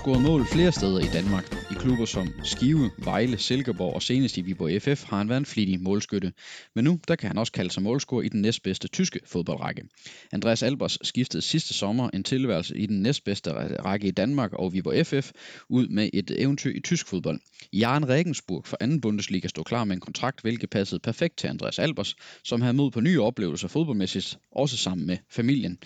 scoret mål flere steder i Danmark. Klubber som Skive, Vejle, Silkeborg og senest i Viborg FF har han været en flittig målskytte. Men nu der kan han også kalde sig målscorer i den næstbedste tyske fodboldrække. Andreas Albers skiftede sidste sommer en tilværelse i den næstbedste række i Danmark og Viborg FF ud med et eventyr i tysk fodbold. Jaren Regensburg fra anden Bundesliga stod klar med en kontrakt, hvilket passede perfekt til Andreas Albers, som havde mod på nye oplevelser fodboldmæssigt, også sammen med familien.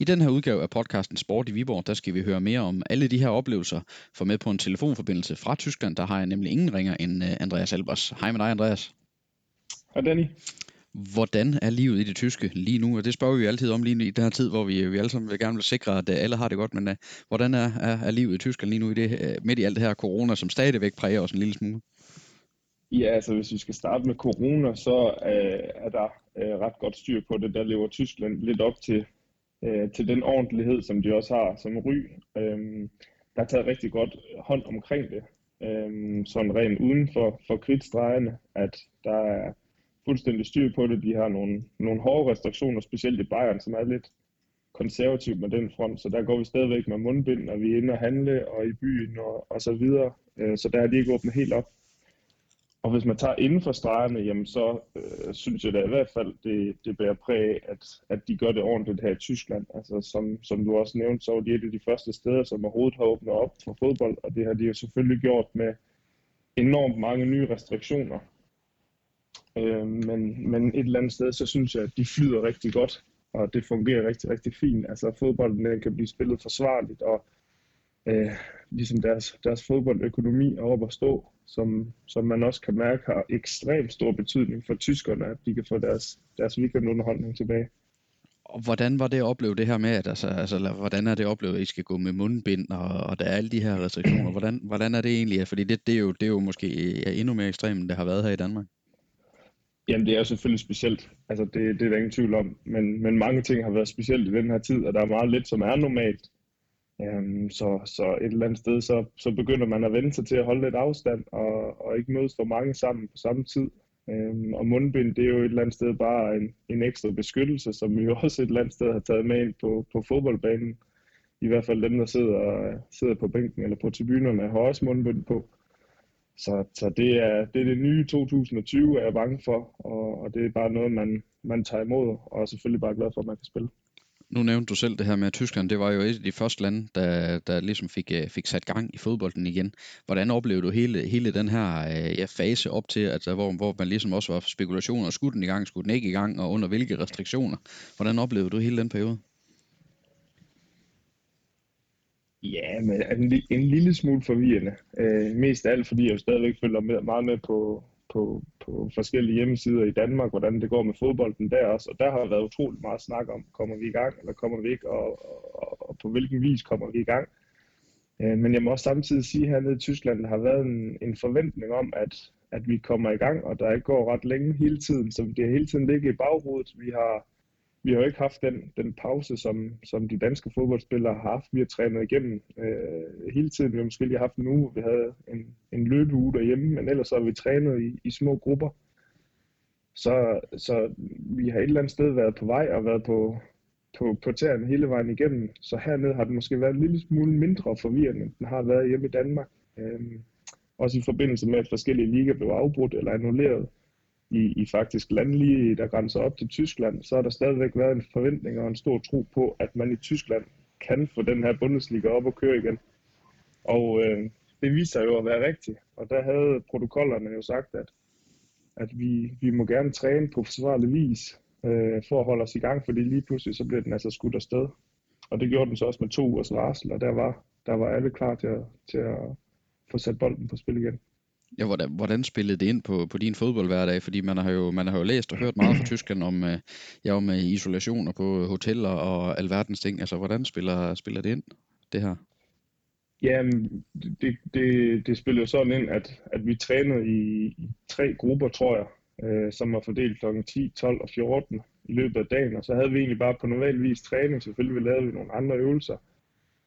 I den her udgave af podcasten Sport i Viborg, der skal vi høre mere om alle de her oplevelser. For med på en telefonforbindelse fra Tyskland, der har jeg nemlig ingen ringer end øh, Andreas Albers. Hej med dig, Andreas. Hej, Danny. Hvordan er livet i det tyske lige nu? Og det spørger vi jo altid om lige i den her tid, hvor vi, vi alle sammen vil gerne vil sikre, at alle har det godt. Men uh, hvordan er, er, er livet i Tyskland lige nu i det, uh, midt i alt det her corona, som stadigvæk præger os en lille smule? Ja, altså hvis vi skal starte med corona, så uh, er der uh, ret godt styr på det. Der lever Tyskland lidt op til, uh, til den ordentlighed, som de også har som ry. Uh, der er taget rigtig godt hånd omkring det. Øhm, sådan rent uden for, for kridtstregene, at der er fuldstændig styr på det. De har nogle, nogle hårde restriktioner, specielt i Bayern, som er lidt konservativt med den front, så der går vi stadigvæk med mundbind, når vi er inde og handle og i byen og, og så videre. Øh, så der er de ikke åbnet helt op. Og hvis man tager inden for stregerne, jamen så øh, synes jeg da i hvert fald, det, det bærer præg af, at, at de gør det ordentligt her i Tyskland. Altså som, som du også nævnte, så var de et af de første steder, som overhovedet har åbnet op for fodbold, og det har de jo selvfølgelig gjort med enormt mange nye restriktioner. Øh, men, men et eller andet sted, så synes jeg, at de flyder rigtig godt, og det fungerer rigtig, rigtig fint. Altså fodbolden kan blive spillet forsvarligt, og øh, ligesom deres, deres fodboldøkonomi er oppe at stå, som, som man også kan mærke har ekstremt stor betydning for tyskerne, at de kan få deres, deres weekendunderholdning tilbage. Og hvordan var det at opleve det her med, at altså, altså, hvordan er det at opleve, at I skal gå med mundbind, og, og der er alle de her restriktioner? Hvordan, hvordan er det egentlig? Fordi det, det, er jo, det er jo måske endnu mere ekstremt, end det har været her i Danmark. Jamen, det er jo selvfølgelig specielt. Altså, det, det er der ingen tvivl om. Men, men mange ting har været specielt i den her tid, og der er meget lidt, som er normalt. Øhm, så, så et eller andet sted, så, så begynder man at vende sig til at holde lidt afstand, og, og ikke mødes for mange sammen på samme tid. Øhm, og mundbind, det er jo et eller andet sted bare en, en ekstra beskyttelse, som vi også et eller andet sted har taget med ind på, på fodboldbanen. I hvert fald dem, der sidder, sidder på bænken eller på tribunerne, har også mundbind på. Så, så det, er, det er det nye 2020, er jeg bange for, og, og det er bare noget, man, man tager imod, og er selvfølgelig bare glad for, at man kan spille. Nu nævnte du selv det her med, at Tyskland det var jo et af de første lande, der, der ligesom fik, øh, fik sat gang i fodbolden igen. Hvordan oplevede du hele, hele den her øh, ja, fase op til, altså, hvor, hvor man ligesom også var spekulationer, skulle den i gang, skulle den ikke i gang, og under hvilke restriktioner? Hvordan oplevede du hele den periode? Ja, men en, en lille smule forvirrende. Øh, mest af alt, fordi jeg jo stadigvæk følger med, meget med på, på, på forskellige hjemmesider i Danmark, hvordan det går med fodbolden der også. Og der har været utrolig meget snak om, kommer vi i gang, eller kommer vi ikke, og, og, og på hvilken vis kommer vi i gang. Øh, men jeg må også samtidig sige, at hernede i Tyskland der har været en, en forventning om, at, at vi kommer i gang, og der ikke går ret længe hele tiden, så det har hele tiden ligget i baghovedet. Vi har vi har jo ikke haft den, den pause, som, som de danske fodboldspillere har haft. Vi har trænet igennem øh, hele tiden. Vi har måske lige haft en uge, vi havde en, en løbeuge derhjemme, men ellers har vi trænet i, i små grupper. Så, så vi har et eller andet sted været på vej og været på, på, på tæerne hele vejen igennem. Så hernede har det måske været en lille smule mindre forvirrende, end den har været hjemme i Danmark. Øh, også i forbindelse med, at forskellige ligaer blev afbrudt eller annulleret i, i faktisk landlige, der grænser op til Tyskland, så har der stadigvæk været en forventning og en stor tro på, at man i Tyskland kan få den her Bundesliga op og køre igen. Og øh, det viser jo at være rigtigt. Og der havde protokollerne jo sagt, at, at vi, vi må gerne træne på forsvarlig vis øh, for at holde os i gang, fordi lige pludselig så blev den altså skudt afsted. Og det gjorde den så også med to ugers varsel, og der var, der var alle klar til at, til at få sat bolden på spil igen. Ja, hvordan, hvordan spillede det ind på, på din fodboldhverdag? Fordi man har, jo, man har jo læst og hørt meget fra Tyskland om, øh, ja, om isolation isolationer på øh, hoteller og alverdens ting. Altså, hvordan spiller, spiller det ind, det her? Ja, det, det, det spillede jo sådan ind, at, at vi trænede i, i tre grupper, tror jeg, øh, som var fordelt kl. 10, 12 og 14 i løbet af dagen. Og så havde vi egentlig bare på normal vis træning. Selvfølgelig lavede vi nogle andre øvelser.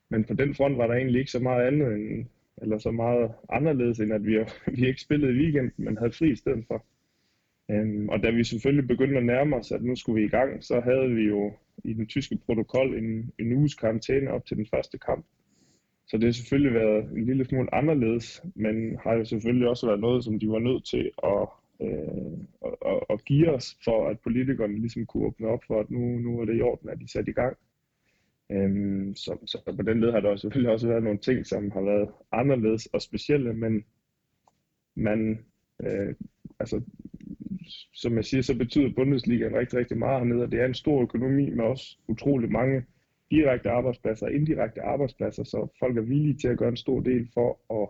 Men på den front var der egentlig ikke så meget andet end, eller så meget anderledes, end at vi, vi ikke spillede i weekenden, men havde fri i stedet for. Øhm, og da vi selvfølgelig begyndte at nærme os, at nu skulle vi i gang, så havde vi jo i den tyske protokol en, en uges karantæne op til den første kamp. så det har selvfølgelig været en lille smule anderledes, men har jo selvfølgelig også været noget, som de var nødt til at, øh, at, at give os, for at politikerne ligesom kunne åbne op for, at nu, nu er det i orden, at de satte i gang. Øhm, så, så på den led har der selvfølgelig også været nogle ting, som har været anderledes og specielle, men man, øh, altså, som jeg siger, så betyder Bundesligaen rigtig, rigtig meget hernede, og det er en stor økonomi med også utrolig mange direkte arbejdspladser og indirekte arbejdspladser, så folk er villige til at gøre en stor del for at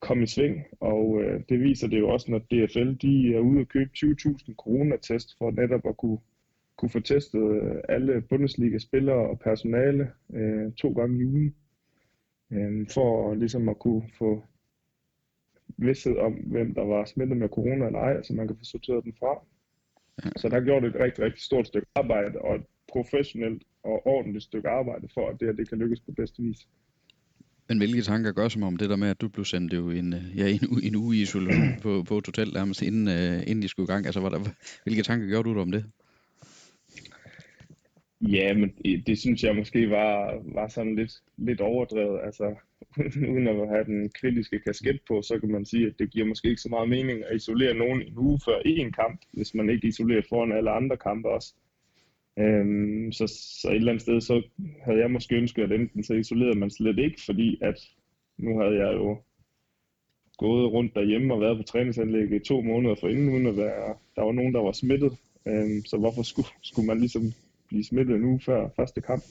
komme i sving, og øh, det viser det jo også, når DFL de er ude og købe 20.000 coronatest for netop at kunne, kunne få testet øh, alle Bundesliga-spillere og personale øh, to gange i ugen, øh, for ligesom at kunne få vidsthed om, hvem der var smittet med corona eller ej, så man kan få sorteret den fra. Så der gjort et rigtig, rigtig stort stykke arbejde, og et professionelt og ordentligt stykke arbejde for, at det her det kan lykkes på bedste vis. Men hvilke tanker gør som om det der med, at du blev sendt jo en, ja, en, en uge i isolation på, på et hotel nærmest inden, uh, inden de skulle i gang? Altså, var der, hvilke tanker gjorde du om det? Ja, men det, det synes jeg måske var, var sådan lidt, lidt overdrevet. Altså, uden at have den kritiske kasket på, så kan man sige, at det giver måske ikke så meget mening at isolere nogen en uge før en kamp, hvis man ikke isolerer foran alle andre kampe også. Øhm, så, så et eller andet sted, så havde jeg måske ønsket, at enten så isolerede man slet ikke, fordi at nu havde jeg jo gået rundt derhjemme og været på træningsanlægget i to måneder for inden, uden at være, der var nogen, der var smittet. Øhm, så hvorfor skulle, skulle man ligesom blive smittet nu før første kamp?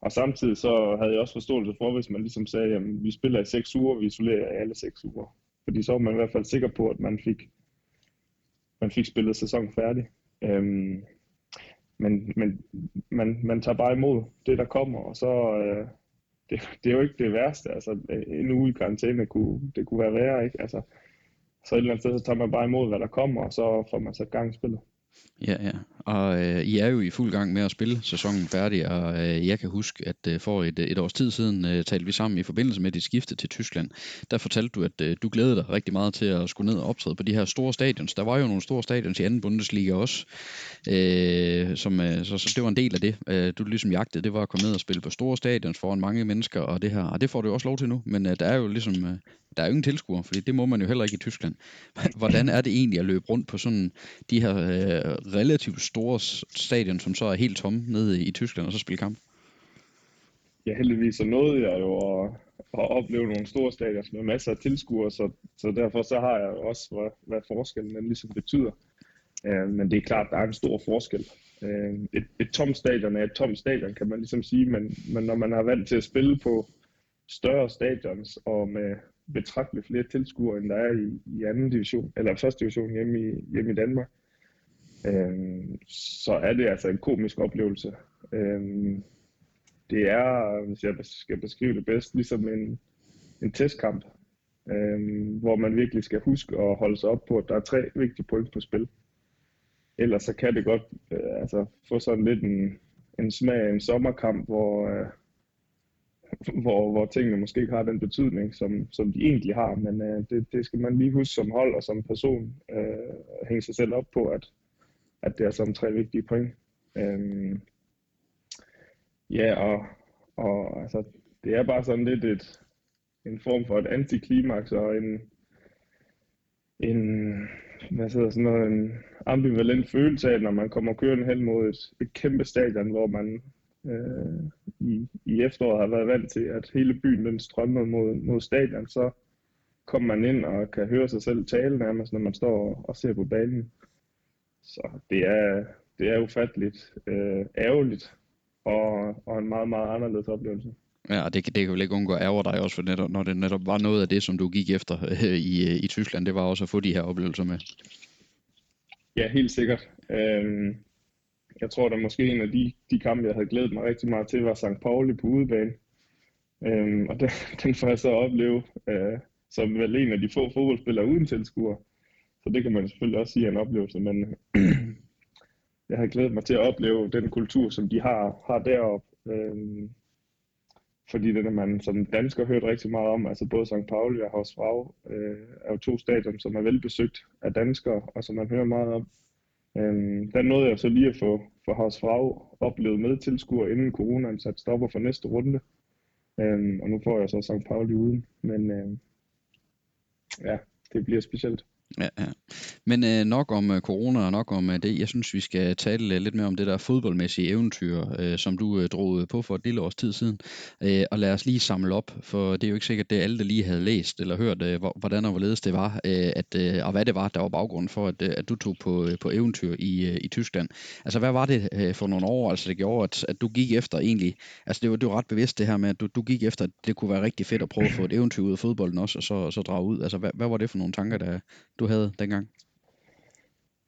Og samtidig så havde jeg også forståelse for, hvis man ligesom sagde, at vi spiller i seks uger, vi isolerer i alle seks uger. Fordi så var man i hvert fald sikker på, at man fik, man fik spillet sæsonen færdig. Øhm, men, men man, man tager bare imod det, der kommer, og så, øh, det, det er jo ikke det værste, altså en uge i karantæne kunne, det kunne være værre, ikke? Altså, så et eller andet sted, så tager man bare imod, hvad der kommer, og så får man sat gang i spillet. Ja, ja. Og øh, I er jo i fuld gang med at spille sæsonen færdig, og øh, jeg kan huske, at øh, for et, et års tid siden øh, talte vi sammen i forbindelse med dit skifte til Tyskland. Der fortalte du, at øh, du glædede dig rigtig meget til at skulle ned og optræde på de her store stadions. Der var jo nogle store stadions i anden Bundesliga også, øh, som, øh, så, så det var en del af det, øh, du ligesom jagtede. Det var at komme ned og spille på store stadions foran mange mennesker og det her. Og det får du også lov til nu, men øh, der er jo ligesom... Øh, der er jo ingen tilskuere, fordi det må man jo heller ikke i Tyskland. Hvordan er det egentlig at løbe rundt på sådan de her øh, relativt store stadion, som så er helt tomme nede i Tyskland, og så spille kamp? Ja, heldigvis så nåede jeg jo at, at opleve nogle store stadion med masser af tilskuere, så, så derfor så har jeg også, hvad, hvad forskellen den ligesom betyder. Øh, men det er klart, der er en stor forskel. Øh, et, et tomt stadion er et tomt stadion, kan man ligesom sige, men, men når man har valgt til at spille på større stadions og med betragteligt flere tilskuere, end der er i, i anden division, eller første division hjemme i, hjemme i Danmark, øh, så er det altså en komisk oplevelse. Øh, det er, hvis jeg skal beskrive det bedst, ligesom en, en testkamp, øh, hvor man virkelig skal huske at holde sig op på, at der er tre vigtige point på spil. Ellers så kan det godt øh, altså, få sådan lidt en, en smag af en sommerkamp, hvor, øh, hvor, hvor tingene måske ikke har den betydning, som, som de egentlig har. Men øh, det, det skal man lige huske som hold og som person, øh, hænge sig selv op på, at, at det er altså som tre vigtige point. Øhm, ja, og, og altså, det er bare sådan lidt et, en form for et antiklimaks og en, en, hvad hedder sådan noget, en ambivalent følelse af, når man kommer kørende hen mod et, et kæmpe stadion, hvor man øh, i, i efteråret har været vant til, at hele byen den strømmer mod, mod stadion, så kommer man ind og kan høre sig selv tale nærmest, når man står og, og ser på banen. Så det er, det er ufatteligt øh, ærgerligt og, og en meget, meget anderledes oplevelse. Ja, det, det kan vel ikke undgå at ærger dig også, for netop, når det netop var noget af det, som du gik efter øh, i, i Tyskland, det var også at få de her oplevelser med. Ja, helt sikkert. Øhm, jeg tror, der måske en af de, de kampe, jeg havde glædet mig rigtig meget til, var St. Pauli på udebane. Øhm, og den, den får jeg så opleve øh, som vel en af de få fodboldspillere uden tilskuere. Så det kan man selvfølgelig også sige er en oplevelse, men jeg har glædet mig til at opleve den kultur, som de har, har deroppe. Øhm, fordi det er man som dansker hørt rigtig meget om, altså både St. Pauli og Horsfrag, øh, er jo to stadion, som er velbesøgt af danskere, og som man hører meget om. Øhm, der nåede jeg så lige at få for Horsfrag oplevet med tilskuer, inden coronaen satte stopper for næste runde. Øhm, og nu får jeg så St. Pauli uden, men øh, ja, det bliver specielt. Ja, ja. Men øh, nok om øh, corona og nok om øh, det. Jeg synes, vi skal tale øh, lidt mere om det der fodboldmæssige eventyr, øh, som du øh, drog øh, på for et lille års tid siden. Øh, og lad os lige samle op, for det er jo ikke sikkert, det alle, der lige havde læst eller hørt, øh, hvordan og hvorledes det var, øh, at, øh, og hvad det var, der var baggrund for, at, øh, at du tog på, øh, på eventyr i, øh, i Tyskland. Altså, hvad var det øh, for nogle år, altså det gjorde, at, at du gik efter egentlig, altså det var, det var ret bevidst det her med, at du, du gik efter, at det kunne være rigtig fedt at prøve at få et eventyr ud af fodbolden også, og så, og så drage ud. Altså, hvad, hvad var det for nogle tanker, der du havde dengang?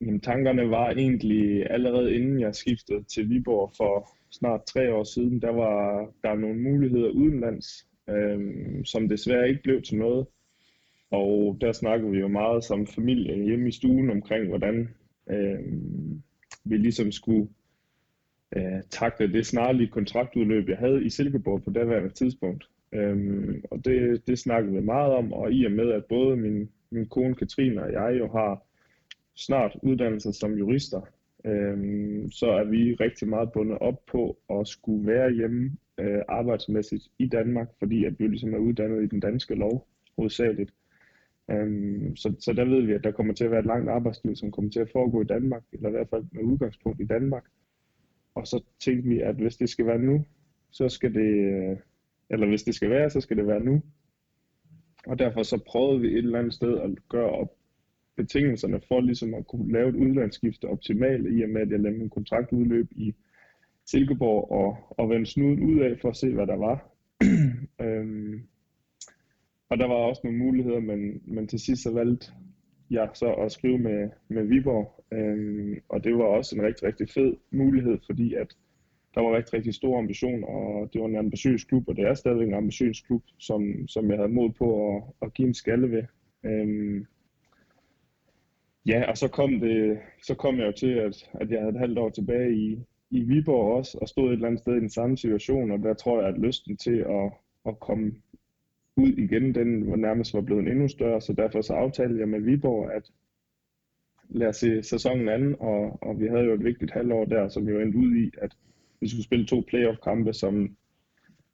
Jamen, tankerne var egentlig allerede inden jeg skiftede til Viborg for snart tre år siden, der var der nogle muligheder udenlands, øhm, som desværre ikke blev til noget. Og der snakkede vi jo meget som familie hjemme i stuen omkring, hvordan øhm, vi ligesom skulle øh, takle det snarlige kontraktudløb, jeg havde i Silkeborg på daværende tidspunkt. Øhm, og det, det snakkede vi meget om, og i og med, at både min, min kone Katrine og jeg jo har snart uddannelser som jurister, øh, så er vi rigtig meget bundet op på at skulle være hjemme øh, arbejdsmæssigt i Danmark, fordi at vi ligesom er uddannet i den danske lov hovedsageligt. Øhm, så, så der ved vi, at der kommer til at være et langt arbejdsliv, som kommer til at foregå i Danmark, eller i hvert fald med udgangspunkt i Danmark. Og så tænkte vi, at hvis det skal være nu, så skal det, øh, eller hvis det skal være, så skal det være nu. Og derfor så prøvede vi et eller andet sted at gøre op betingelserne for ligesom at kunne lave et udlandsskifte optimalt, i og med at jeg lavede en kontraktudløb i Silkeborg og, og vendte snuden ud af for at se, hvad der var. øhm, og der var også nogle muligheder, men, men til sidst så valgte jeg så at skrive med, med Viborg, øhm, og det var også en rigtig, rigtig fed mulighed, fordi at der var rigtig, rigtig stor ambition, og det var en ambitiøs klub, og det er stadigvæk en ambitiøs klub, som, som jeg havde mod på at, at give en skalle ved. Øhm, Ja, og så kom, det, så kom jeg jo til, at, at jeg havde et halvt år tilbage i, i Viborg også, og stod et eller andet sted i den samme situation, og der tror jeg, at lysten til at, at komme ud igen, den var nærmest var blevet endnu større, så derfor så aftalte jeg med Viborg, at lad os se sæsonen anden, og, og vi havde jo et vigtigt halvår der, som jo endte ud i, at vi skulle spille to playoff-kampe, som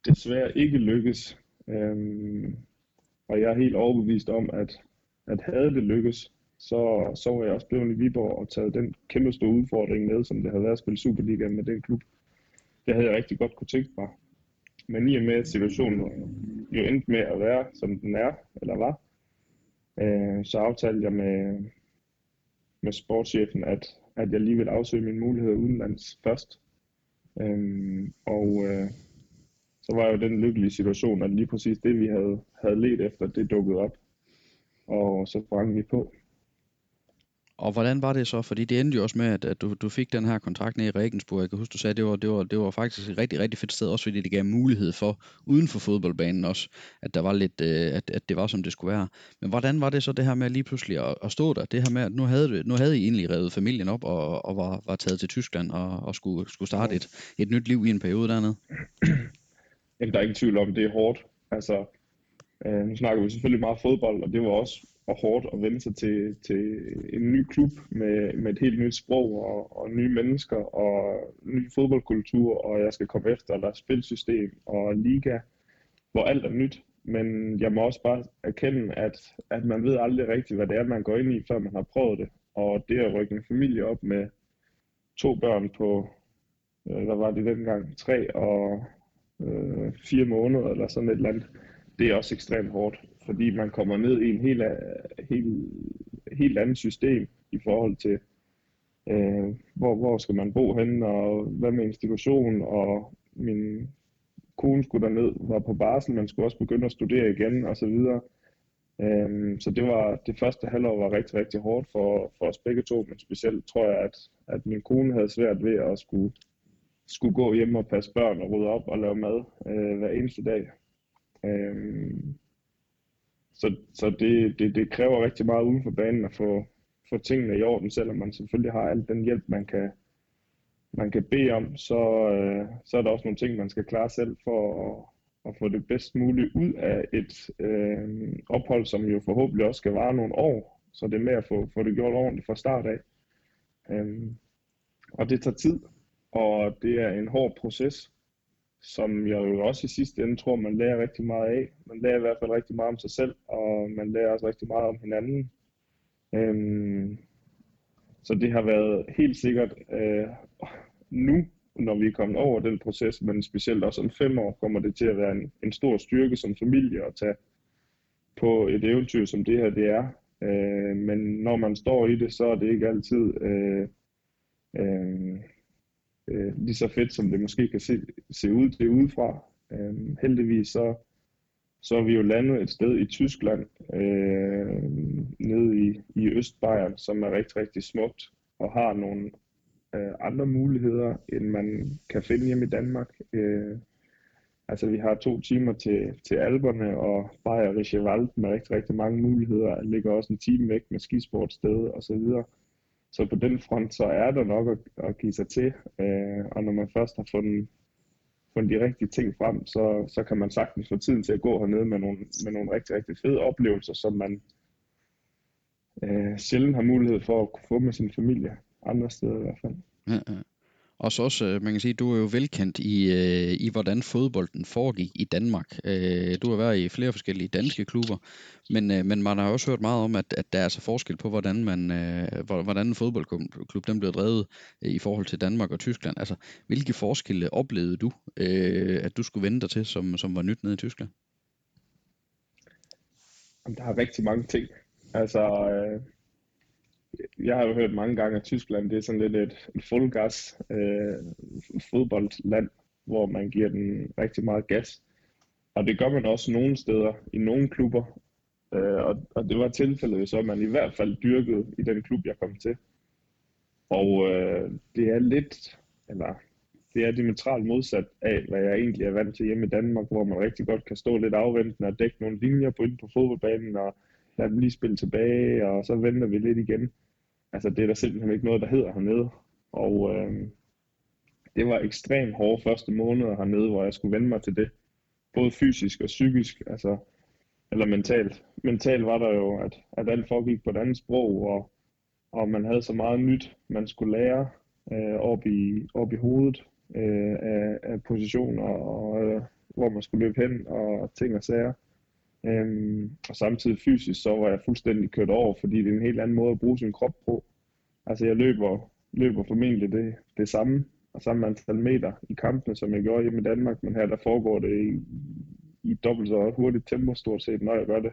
desværre ikke lykkes. Øhm, og jeg er helt overbevist om, at, at havde det lykkes, så, så var jeg også blevet i Viborg og taget den kæmpe store udfordring med, som det havde været at spille Superliga med den klub. Det havde jeg rigtig godt kunne tænke mig. Men i og med, at situationen jo endte med at være, som den er, eller var, øh, så aftalte jeg med, med sportschefen, at, at jeg lige ville afsøge mine muligheder udenlands først. Øhm, og øh, så var jeg jo den lykkelige situation, at lige præcis det, vi havde, havde let efter, det dukkede op. Og så sprang vi på. Og hvordan var det så? Fordi det endte jo også med, at, at du, du fik den her kontrakt ned i Regensburg. Jeg kan huske, du sagde, at det var, det var, det var faktisk et rigtig, rigtig fedt sted, også fordi det gav mulighed for, uden for fodboldbanen også, at der var lidt, øh, at, at det var, som det skulle være. Men hvordan var det så det her med lige pludselig at, at stå der? Det her med, at nu havde, du, nu havde I egentlig revet familien op og, og var, var taget til Tyskland og, og skulle, skulle starte et, et nyt liv i en periode dernede? Jamen, der er ingen tvivl om, det er hårdt. Altså, øh, nu snakker vi selvfølgelig meget fodbold, og det var også og hårdt at vende sig til, til en ny klub med, med et helt nyt sprog og, og nye mennesker og ny fodboldkultur, og jeg skal komme efter, der er spilsystem og liga, hvor alt er nyt. Men jeg må også bare erkende, at, at man ved aldrig rigtigt, hvad det er, man går ind i, før man har prøvet det. Og det at rykke en familie op med to børn på, øh, hvad var det dengang, tre og øh, fire måneder eller sådan et eller andet, det er også ekstremt hårdt fordi man kommer ned i en helt, helt, helt andet system i forhold til, øh, hvor, hvor skal man bo henne, og hvad med institution, og min kone skulle derned, var på barsel, man skulle også begynde at studere igen, og så videre. Øhm, så det var det første halvår var rigtig, rigtig hårdt for, for os begge to, men specielt tror jeg, at, at min kone havde svært ved at skulle, skulle gå hjem og passe børn og rydde op og lave mad øh, hver eneste dag. Øhm, så, så det, det, det kræver rigtig meget uden for banen at få, få tingene i orden, selvom man selvfølgelig har al den hjælp, man kan, man kan bede om, så, øh, så er der også nogle ting, man skal klare selv for at, at få det bedst muligt ud af et øh, ophold, som jo forhåbentlig også skal vare nogle år. Så det er med at få, få det gjort ordentligt fra start af. Øhm, og det tager tid, og det er en hård proces som jeg jo også i sidste ende tror, man lærer rigtig meget af. Man lærer i hvert fald rigtig meget om sig selv, og man lærer også rigtig meget om hinanden. Øhm, så det har været helt sikkert øh, nu, når vi er kommet over den proces, men specielt også om fem år, kommer det til at være en, en stor styrke som familie at tage på et eventyr, som det her det er. Øh, men når man står i det, så er det ikke altid øh, øh, øh, lige så fedt, som det måske kan se, se ud det udefra. Øh, heldigvis så, så er vi jo landet et sted i Tyskland, øh, nede i, i Østbayern, som er rigtig, rigtig smukt og har nogle øh, andre muligheder, end man kan finde hjemme i Danmark. Øh, altså vi har to timer til, til Alperne og Bayerische Wald med rigtig, rigtig mange muligheder. Der ligger også en time væk med skisportsted og så videre. Så på den front, så er der nok at, at give sig til. Øh, og når man først har fundet, fundet de rigtige ting frem, så, så kan man sagtens få tiden til at gå hernede med nogle, med nogle rigtig, rigtig fede oplevelser, som man øh, sjældent har mulighed for at kunne få med sin familie. Andre steder i hvert fald. Ja, ja. Og så også, øh, man kan sige, du er jo velkendt i, øh, i hvordan fodbolden foregik i Danmark. Øh, du har været i flere forskellige danske klubber, men, øh, men man har også hørt meget om, at, at der er så forskel på, hvordan, man, øh, hvordan en fodboldklub den bliver drevet i forhold til Danmark og Tyskland. Altså, hvilke forskelle oplevede du, at du skulle vende dig til, som, som var nyt nede i Tyskland? Der er rigtig mange ting. Altså, jeg har jo hørt mange gange, at Tyskland det er sådan lidt et, et fuldgas øh, fodboldland, hvor man giver den rigtig meget gas. Og det gør man også nogle steder, i nogle klubber. Øh, og, og det var tilfældet så, man i hvert fald dyrkede i den klub, jeg kom til. Og øh, det er lidt, eller det er diametralt modsat af, hvad jeg egentlig er vant til hjemme i Danmark, hvor man rigtig godt kan stå lidt afventende og dække nogle linjer på inden på fodboldbanen, og lad dem lige spille tilbage, og så venter vi lidt igen. Altså det er der simpelthen ikke noget, der hedder hernede. Og øh, det var ekstremt hårde første måneder hernede, hvor jeg skulle vende mig til det. Både fysisk og psykisk, altså, eller mentalt. Mentalt var der jo, at, at alt foregik på et andet sprog, og, og man havde så meget nyt, man skulle lære øh, op, i, op i hovedet øh, af, af positioner, og øh, hvor man skulle løbe hen, og ting og sager. Øhm, og samtidig fysisk, så var jeg fuldstændig kørt over, fordi det er en helt anden måde at bruge sin krop på. Altså jeg løber, løber formentlig det, det samme, og samme antal meter i kampene, som jeg gjorde hjemme i Danmark, men her der foregår det i, i dobbelt så hurtigt tempo stort set, når jeg gør det.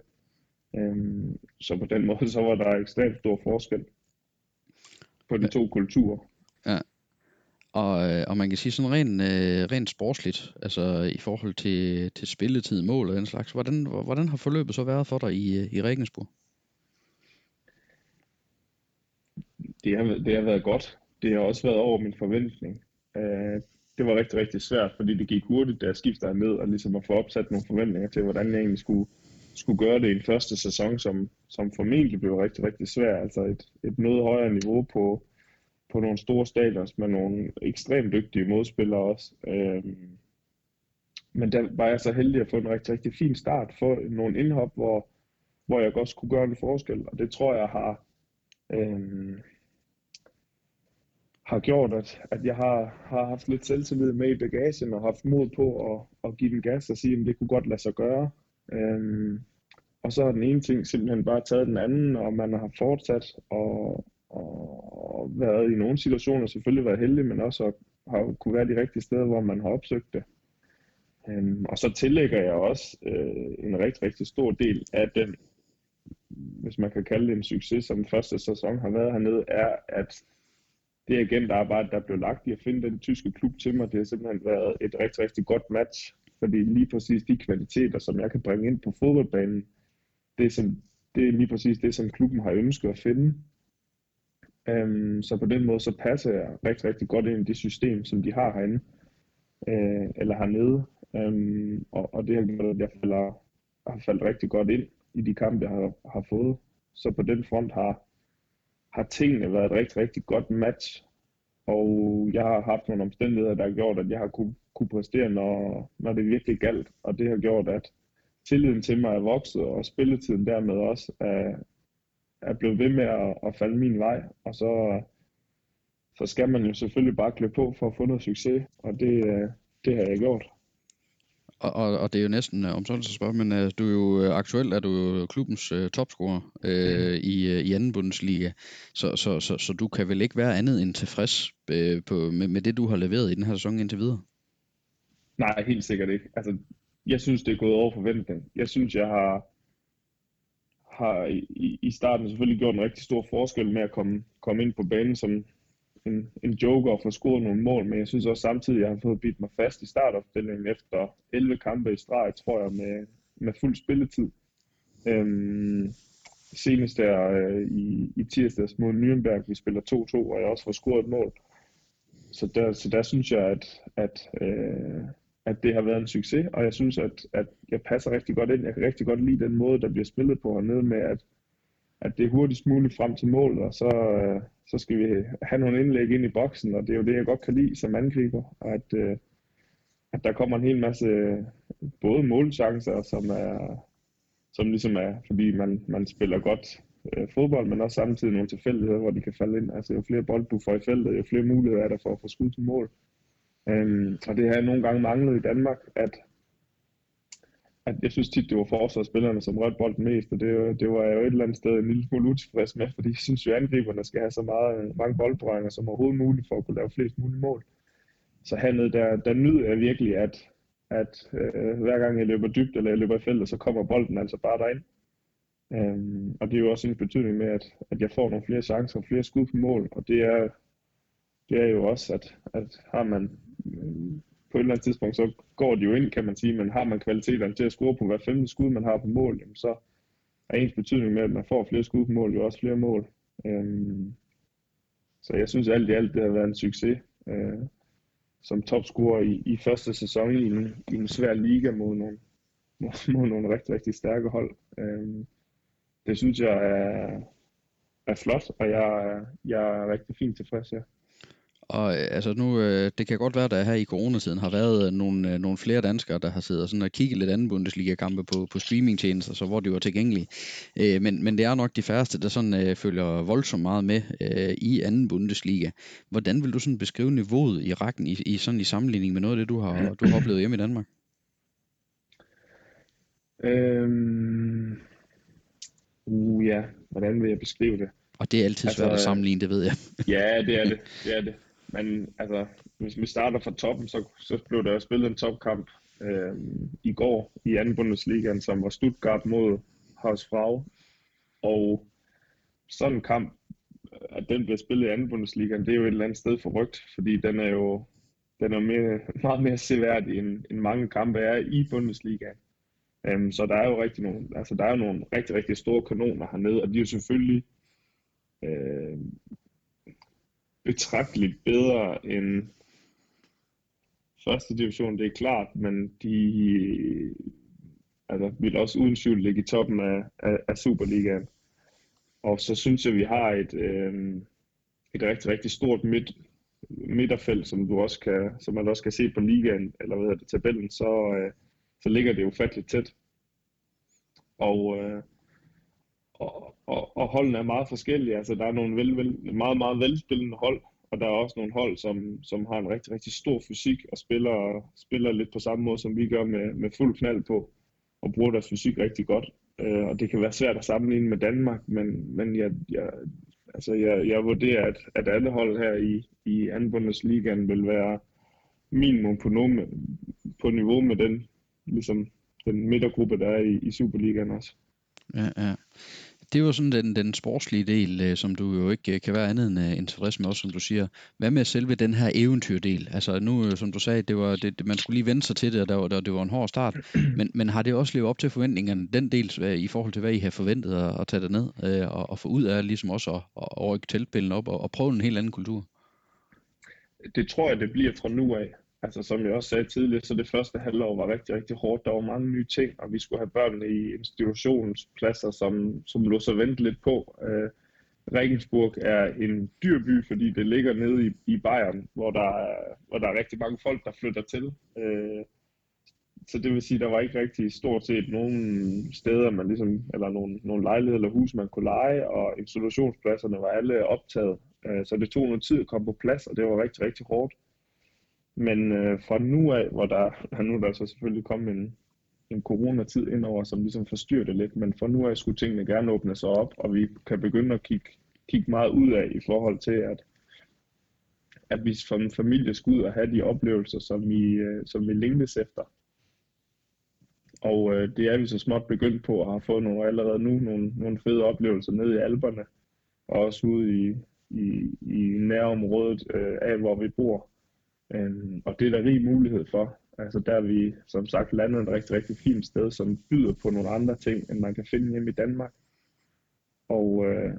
Øhm, så på den måde, så var der ekstremt stor forskel på de to kulturer. Ja. Og, øh, og man kan sige sådan rent, øh, rent sportsligt, altså i forhold til, til spilletid, mål og den slags, hvordan, hvordan har forløbet så været for dig i, øh, i Regensburg? Det har, det har været godt. Det har også været over min forventning. Øh, det var rigtig, rigtig svært, fordi det gik hurtigt, da jeg skiftede ned, og ligesom at få opsat nogle forventninger til, hvordan jeg egentlig skulle, skulle gøre det i en første sæson, som, som formentlig blev rigtig, rigtig svært. Altså et, et noget højere niveau på, på nogle store stadions med nogle ekstremt dygtige modspillere også. Øhm, men der var jeg så heldig at få en rigtig, rigtig fin start få nogle indhop, hvor, hvor jeg også kunne gøre en forskel. Og det tror jeg har, øhm, har gjort, at, at jeg har, har haft lidt selvtillid med i bagagen og haft mod på at, at give den gas og sige, at det kunne godt lade sig gøre. Øhm, og så har den ene ting simpelthen bare taget den anden, og man har fortsat og, og været i nogle situationer selvfølgelig været heldig, men også har kunne være de rigtige steder, hvor man har opsøgt det. Øhm, og så tillægger jeg også øh, en rigtig, rigtig stor del af den, hvis man kan kalde det en succes, som første sæson har været hernede, er, at det agentarbejde, der blev lagt i at finde den tyske klub til mig, det har simpelthen været et rigtig, rigtig godt match. Fordi lige præcis de kvaliteter, som jeg kan bringe ind på fodboldbanen, det er, som, det er lige præcis det, som klubben har ønsket at finde. Øhm, så på den måde, så passer jeg rigtig, rigtig godt ind i det system, som de har herinde, øh, eller hernede. Øhm, og, og det har gjort, at jeg falder, har faldt rigtig godt ind i de kampe, jeg har, har fået. Så på den front har, har tingene været et rigtig, rigtig godt match. Og jeg har haft nogle omstændigheder, der har gjort, at jeg har kunne, kunne præstere, når, når det virkelig galt. Og det har gjort, at tilliden til mig er vokset, og spilletiden dermed også er, er blevet ved med at, at falde min vej, og så, så skal man jo selvfølgelig bare klø på for at få noget succes, og det, det har jeg gjort. Og, og, og det er jo næsten, om sådan så spørge, men uh, du er jo aktuelt er du jo klubbens uh, topscorer uh, mm. i, uh, i anden Bundesliga, så, så, så, så du kan vel ikke være andet end tilfreds uh, på, med, med det, du har leveret i den her sæson indtil videre? Nej, helt sikkert ikke. Altså, jeg synes, det er gået over forventning. Jeg synes, jeg har, har i, i starten selvfølgelig gjort en rigtig stor forskel med at komme, komme ind på banen som en, en joker og få scoret nogle mål, men jeg synes også samtidig, at jeg har fået bidt mig fast i startopstillingen efter 11 kampe i streg, tror jeg, med, med fuld spilletid. Øhm, senest der øh, i, i tirsdags mod Nürnberg, vi spiller 2-2, og jeg også får scoret et mål. Så der, så der synes jeg, at, at øh, at det har været en succes, og jeg synes, at, at jeg passer rigtig godt ind. Jeg kan rigtig godt lide den måde, der bliver spillet på hernede med, at, at det er hurtigst muligt frem til mål, og så, øh, så skal vi have nogle indlæg ind i boksen, og det er jo det, jeg godt kan lide som angriber, at, øh, at der kommer en hel masse øh, både målchancer, som er, som ligesom er, fordi man, man spiller godt øh, fodbold, men også samtidig nogle tilfældigheder, hvor de kan falde ind. Altså jo flere bold du får i feltet, jo flere muligheder er der for at få skud til mål. Øhm, og det har jeg nogle gange manglet i Danmark, at, at jeg synes tit, det var forsvarsspillerne, som rørte bolden mest, og det, det var jeg jo et eller andet sted en lille smule utilfreds med, fordi jeg synes jo, at angriberne skal have så meget, øh, mange boldberøringer som overhovedet muligt for at kunne lave flest mulige mål. Så hernede, der, der nyder jeg virkelig, at, at øh, hver gang jeg løber dybt, eller jeg løber i feltet, så kommer bolden altså bare derind. Øhm, og det er jo også en betydning med, at, at jeg får nogle flere chancer og flere skud på mål, og det er, det er jo også, at, at har man på et eller andet tidspunkt, så går de jo ind, kan man sige, men har man kvaliteterne til at score på hver femte skud, man har på mål, jamen så er ens betydning med, at man får flere skud på mål, jo også flere mål. Øhm, så jeg synes alt i alt, det har været en succes øh, som topscorer i, i første sæson i en, i en svær liga mod nogle, mod, mod nogle rigtig, rigtig stærke hold. Øhm, det synes jeg er, er flot, og jeg, jeg er rigtig fint tilfreds, ja. Og øh, altså nu, øh, det kan godt være, at der her i coronatiden har været øh, nogle, øh, nogle flere danskere, der har siddet sådan og kigget lidt anden Bundesliga-kampe på, på streamingtjenester, så hvor de var tilgængelige. Øh, men, men det er nok de færreste, der sådan øh, følger voldsomt meget med øh, i anden Bundesliga. Hvordan vil du sådan beskrive niveauet i rækken i, i sådan i sammenligning med noget af det, du har, du har oplevet hjemme i Danmark? Øhm, uh, ja, hvordan vil jeg beskrive det? Og det er altid altså, svært at sammenligne, det ved jeg. ja, det er det. det, er det. Men altså, hvis vi starter fra toppen, så, så blev der spillet en topkamp øh, i går i anden Bundesligaen, som var Stuttgart mod Hausfrau. Og sådan en kamp, at den bliver spillet i anden Bundesligaen, det er jo et eller andet sted forrygt, fordi den er jo den er mere, meget mere seværdig, end, end mange kampe er i Bundesligaen. Um, så der er jo rigtig nogle, altså der er jo nogle rigtig, rigtig store kanoner hernede, og de er jo selvfølgelig øh, betragteligt bedre end første division, det er klart, men de altså, vil også uden tvivl ligge i toppen af, af, af Superligaen. Og så synes jeg, vi har et, øh, et rigtig, rigtig stort midt, midterfelt, som, du også kan, som man også kan se på ligaen, eller hvad hedder det, tabellen, så, øh, så ligger det ufatteligt tæt. Og, øh, og, og, og holdene er meget forskellige. Altså, der er nogle vel, vel, meget, meget velspillende hold, og der er også nogle hold, som, som har en rigtig, rigtig stor fysik og spiller, spiller lidt på samme måde, som vi gør med, med fuld knald på, og bruger deres fysik rigtig godt. Øh, og det kan være svært at sammenligne med Danmark, men, men jeg, jeg, altså jeg, jeg vurderer, at, at alle hold her i, i anden Bundesligaen vil være minimum på, nogen, på niveau med den, ligesom den midtergruppe, der er i, i Superligaen også. Ja, ja det jo sådan den, den sportslige del, øh, som du jo ikke øh, kan være andet end uh, interesse med, også som du siger. Hvad med selve den her eventyrdel? Altså nu, som du sagde, det var, det, man skulle lige vende sig til det, og der var, der, det var en hård start. Men, men har det også levet op til forventningerne, den del i forhold til, hvad I har forventet at, at tage det ned og, og få ud af, ligesom også at, at rykke teltpillen op og, og prøve en helt anden kultur? Det tror jeg, det bliver fra nu af altså som jeg også sagde tidligere, så det første halvår var rigtig, rigtig hårdt. Der var mange nye ting, og vi skulle have børnene i institutionspladser, som, som lå så vente lidt på. Øh, Regensburg er en dyr by, fordi det ligger nede i, i Bayern, hvor der, er, hvor der er rigtig mange folk, der flytter til. Øh, så det vil sige, der var ikke rigtig stort set nogen steder, man ligesom, eller nogle, nogle lejligheder eller hus, man kunne lege, og institutionspladserne var alle optaget. Øh, så det tog noget tid at komme på plads, og det var rigtig, rigtig hårdt. Men øh, fra nu af, hvor der, nu er der så selvfølgelig kommet en, en coronatid indover, som ligesom forstyrrer det lidt, men fra nu af skulle tingene gerne åbne sig op, og vi kan begynde at kigge, kigge meget ud af i forhold til, at, at vi som familie skal ud og have de oplevelser, som vi, øh, som vi længtes efter. Og øh, det er vi så småt begyndt på, og har fået nogle, allerede nu nogle, nogle fede oplevelser nede i alberne, og også ude i, i, i nærområdet øh, af, hvor vi bor. Øhm, og det er der rig mulighed for. Altså der er vi som sagt landet et rigtig, rigtig fint sted, som byder på nogle andre ting, end man kan finde hjemme i Danmark. Og øh,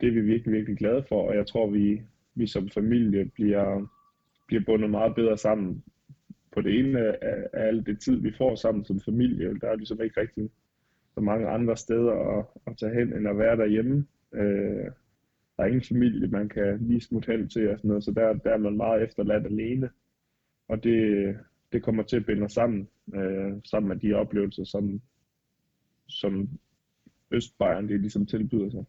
det er vi virkelig, virkelig glade for, og jeg tror, vi, vi som familie bliver, bliver bundet meget bedre sammen på det ene af, af alt det tid, vi får sammen som familie. Der er ligesom ikke rigtig så mange andre steder at, at tage hen, end at være derhjemme. Øh, der er ingen familie, man kan lige smutte hen til og sådan noget, så der, der er man meget efterladt alene. Og det, det kommer til at binde os sammen, øh, sammen med de oplevelser, som, som Østbayern det ligesom tilbyder sig.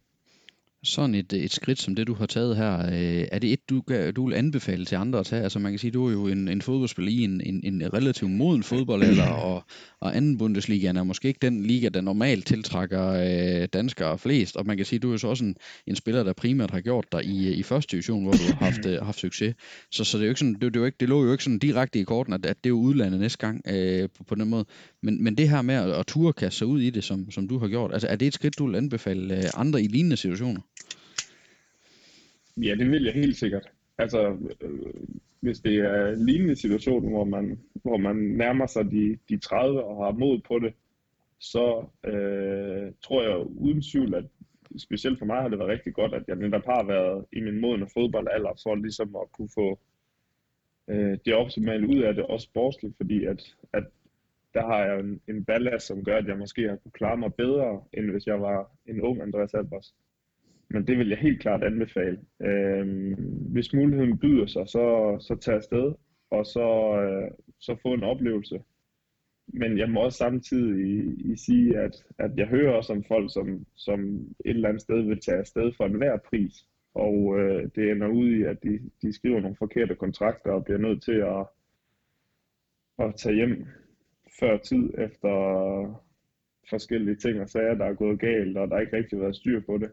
Sådan et, et skridt som det, du har taget her, øh, er det et, du, du vil anbefale til andre at tage? Altså man kan sige, du er jo en, en fodboldspiller i en, en, en relativt moden fodboldalder, og, og anden Bundesliga er måske ikke den liga, der normalt tiltrækker øh, danskere flest, og man kan sige, du er jo så også en, en spiller, der primært har gjort dig i, i første division, hvor du har haft, øh, haft succes. Så, så det, er jo ikke sådan, det, det, er jo ikke, det lå jo ikke sådan direkte i korten, at, at det er udlandet næste gang øh, på, på den måde. Men, men det her med at, at kaste sig ud i det, som, som du har gjort, altså er det et skridt, du vil anbefale øh, andre i lignende situationer? Ja, det vil jeg helt sikkert. Altså, øh, hvis det er en lignende situation, hvor man, hvor man nærmer sig de, de 30 og har mod på det, så øh, tror jeg uden tvivl, at specielt for mig har det været rigtig godt, at jeg netop har været i min modne fodboldalder, for ligesom at kunne få øh, det optimale ud af det, også sportsligt, fordi at, at der har jeg en, en ballast, som gør, at jeg måske har kunne klare mig bedre, end hvis jeg var en ung Andreas Albers. Men det vil jeg helt klart anbefale. Øh, hvis muligheden byder sig, så, så tag afsted, og så, øh, så få en oplevelse. Men jeg må også samtidig i, i sige, at, at jeg hører også om folk, som, som et eller andet sted vil tage afsted for enhver pris. Og øh, det ender ud i, at de, de skriver nogle forkerte kontrakter og bliver nødt til at, at tage hjem før tid efter forskellige ting og sager, der er gået galt, og der er ikke rigtig været styr på det.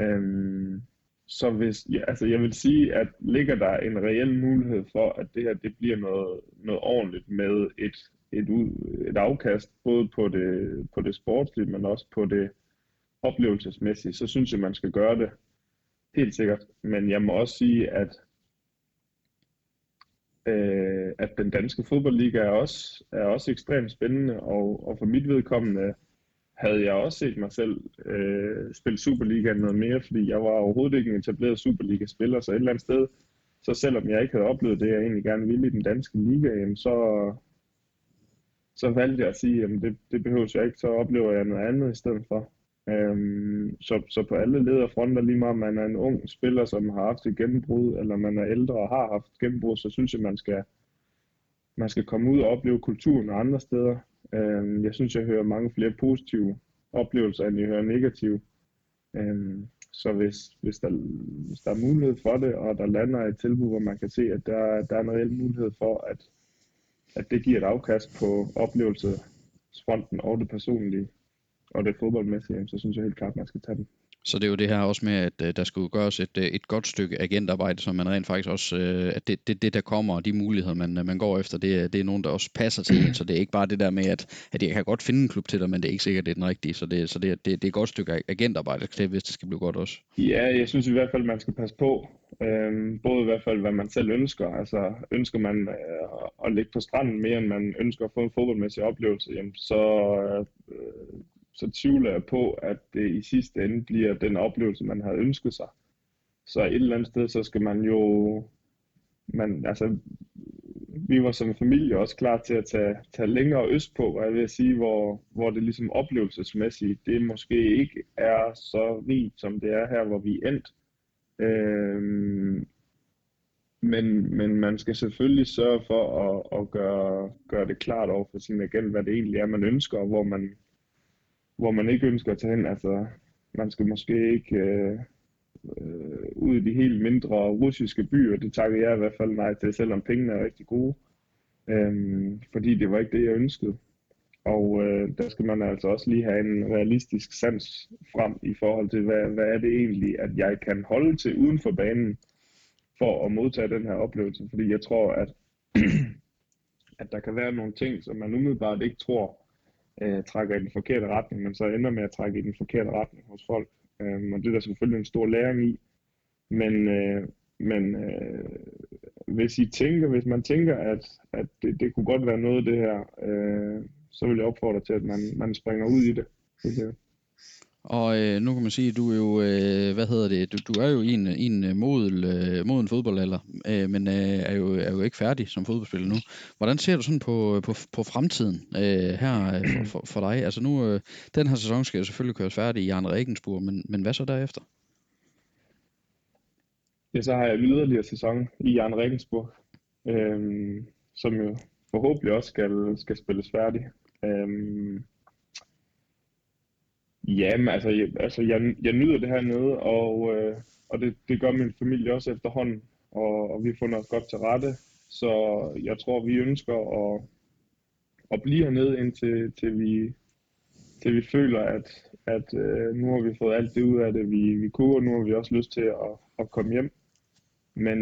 Øhm, så hvis, ja, altså jeg vil sige, at ligger der en reel mulighed for, at det her det bliver noget, noget ordentligt med et, et, ud, et afkast, både på det, på det sportslige, men også på det oplevelsesmæssige, så synes jeg, man skal gøre det. Helt sikkert. Men jeg må også sige, at øh, at den danske fodboldliga er også, er også ekstremt spændende, og, og for mit vedkommende havde jeg også set mig selv øh, spille Superliga noget mere, fordi jeg var overhovedet ikke en etableret Superliga-spiller, så et eller andet sted, så selvom jeg ikke havde oplevet det, jeg egentlig gerne ville i den danske liga, jamen så, så valgte jeg at sige, at det, det behøver jeg ikke, så oplever jeg noget andet i stedet for. Øhm, så, så på alle leder fronter, lige meget man er en ung spiller, som har haft et gennembrud, eller man er ældre og har haft gennembrud, så synes jeg, man skal, man skal komme ud og opleve kulturen andre steder. Øh, jeg synes, jeg hører mange flere positive oplevelser, end jeg hører negative. Øh, så hvis, hvis, der, hvis der er mulighed for det, og der lander et tilbud, hvor man kan se, at der, der er en reel mulighed for, at, at det giver et afkast på oplevelsesfronten og det personlige, og det fodboldmæssige, så synes jeg helt klart, at man skal tage den. Så det er jo det her også med, at øh, der skulle gøres et, øh, et godt stykke agentarbejde, som man rent faktisk også, øh, at det, det, det der kommer, og de muligheder, man, man går efter, det, det er nogen, der også passer til en, så det er ikke bare det der med, at, at jeg kan godt finde en klub til dig, men det er ikke sikkert, det er den rigtige, så det, så det, det, det er et godt stykke agentarbejde, til, hvis det skal blive godt også. Ja, jeg synes i hvert fald, man skal passe på, øhm, både i hvert fald, hvad man selv ønsker, altså ønsker man øh, at ligge på stranden mere, end man ønsker at få en fodboldmæssig oplevelse, jamen, så øh, så tvivler jeg på, at det i sidste ende bliver den oplevelse, man havde ønsket sig. Så et eller andet sted, så skal man jo, man, altså, vi var som familie også klar til at tage, tage længere øst på, og jeg vil sige, hvor, hvor det ligesom oplevelsesmæssigt, det måske ikke er så rigt, som det er her, hvor vi er endt. Øhm, men, men man skal selvfølgelig sørge for at, at gøre, gøre det klart over for sin agent, hvad det egentlig er, man ønsker, og hvor man, hvor man ikke ønsker at tage hen. Altså, man skal måske ikke, øh, øh, ud i de helt mindre russiske byer. Det takker jeg i hvert fald nej til, selvom pengene er rigtig gode. Øhm, fordi det var ikke det, jeg ønskede. Og øh, der skal man altså også lige have en realistisk sans frem i forhold til, hvad, hvad er det egentlig, at jeg kan holde til uden for banen for at modtage den her oplevelse. Fordi jeg tror, at, at der kan være nogle ting, som man umiddelbart ikke tror øh, trækker i den forkerte retning, men så ender med at trække i den forkerte retning hos folk. Øh, og det er der selvfølgelig en stor læring i. Men, øh, men øh, hvis I tænker, hvis man tænker, at, at det, det kunne godt være noget det her, øh, så vil jeg opfordre til, at man, man springer ud i det. det og øh, nu kan man sige, at du er jo, øh, hvad hedder det, du, du er jo en, en øh, model, øh, moden fodboldalder, øh, men øh, er, jo, er jo ikke færdig som fodboldspiller nu. Hvordan ser du sådan på, øh, på, på fremtiden øh, her øh, for, for, for dig? Altså nu, øh, den her sæson skal jo selvfølgelig køres færdig i Arne Regensburg, men, men hvad så derefter? Ja, så har jeg yderligere sæson i Arne Regensburg, øh, som jo forhåbentlig også skal, skal spilles færdig. Øh, Jamen, altså, jeg, altså jeg, jeg nyder det hernede, og, øh, og det, det gør min familie også efterhånden, og, og vi funder os godt til rette. Så jeg tror, vi ønsker at, at blive hernede, indtil til vi, til vi føler, at, at øh, nu har vi fået alt det ud af det, vi, vi kunne, og nu har vi også lyst til at, at komme hjem. Men,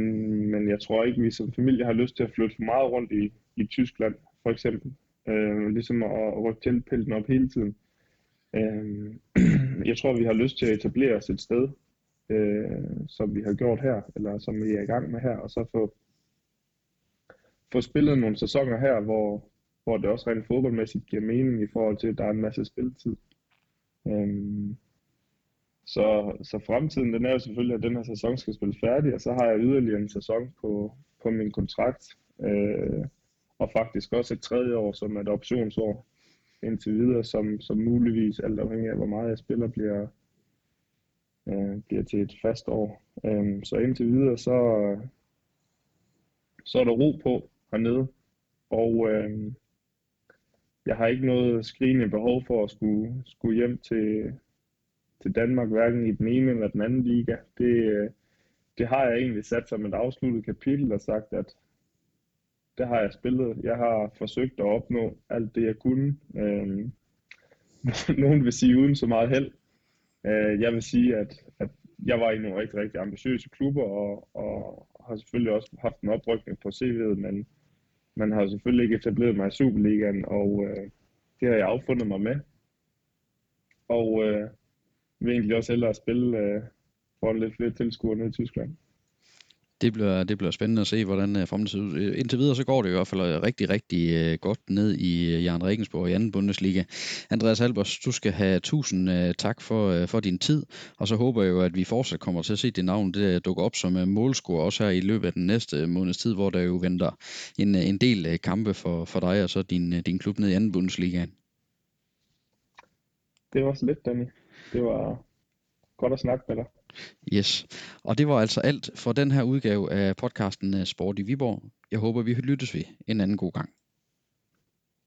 men jeg tror ikke, vi som familie har lyst til at flytte for meget rundt i, i Tyskland, for eksempel. Øh, ligesom at rykke tilpælten op hele tiden. Øh, jeg tror, vi har lyst til at etablere os et sted, øh, som vi har gjort her, eller som vi er i gang med her, og så få, få spillet nogle sæsoner her, hvor, hvor det også rent fodboldmæssigt giver mening i forhold til, at der er en masse spilletid. Øh, så, så fremtiden, den er jo selvfølgelig, at den her sæson skal spilles færdig, og så har jeg yderligere en sæson på, på min kontrakt, øh, og faktisk også et tredje år som et optionsår indtil videre, som, som muligvis, alt afhængig af hvor meget jeg spiller, bliver, øh, bliver til et fast år. Øh, så indtil videre, så, så er der ro på hernede, og øh, jeg har ikke noget skrigende behov for at skulle, skulle hjem til, til Danmark, hverken i den ene eller den anden liga. Det, øh, det har jeg egentlig sat som et afsluttet kapitel og sagt, at det har jeg spillet. Jeg har forsøgt at opnå alt det, jeg kunne. Øh, nogen vil sige uden så meget held. Øh, jeg vil sige, at, at jeg var i nogle rigtig, rigtig ambitiøse klubber, og, og har selvfølgelig også haft en oprykning på CV'et, men man har selvfølgelig ikke etableret mig i Superligaen, og øh, det har jeg affundet mig med. Og øh, vil egentlig også hellere spille øh, for lidt flere tilskuere ned i Tyskland det bliver, det bliver spændende at se, hvordan øh, fremtiden ser ud. Øh, indtil videre så går det i hvert fald øh, rigtig, rigtig godt ned i Jan Regensborg i anden Bundesliga. Andreas Albers, du skal have tusind tak for, for din tid, og så håber jeg jo, at vi fortsat kommer til at se dit navn det dukker op som målscorer også her i løbet af den næste måneds tid, hvor der jo venter en, en del kampe for, for dig og så din, din klub ned i anden Bundesliga. Det var så lidt, Danny. Det var godt at snakke med dig. Yes, og det var altså alt for den her udgave af podcasten øh, Sport i Viborg. Jeg håber, vi lyttes ved en anden god gang.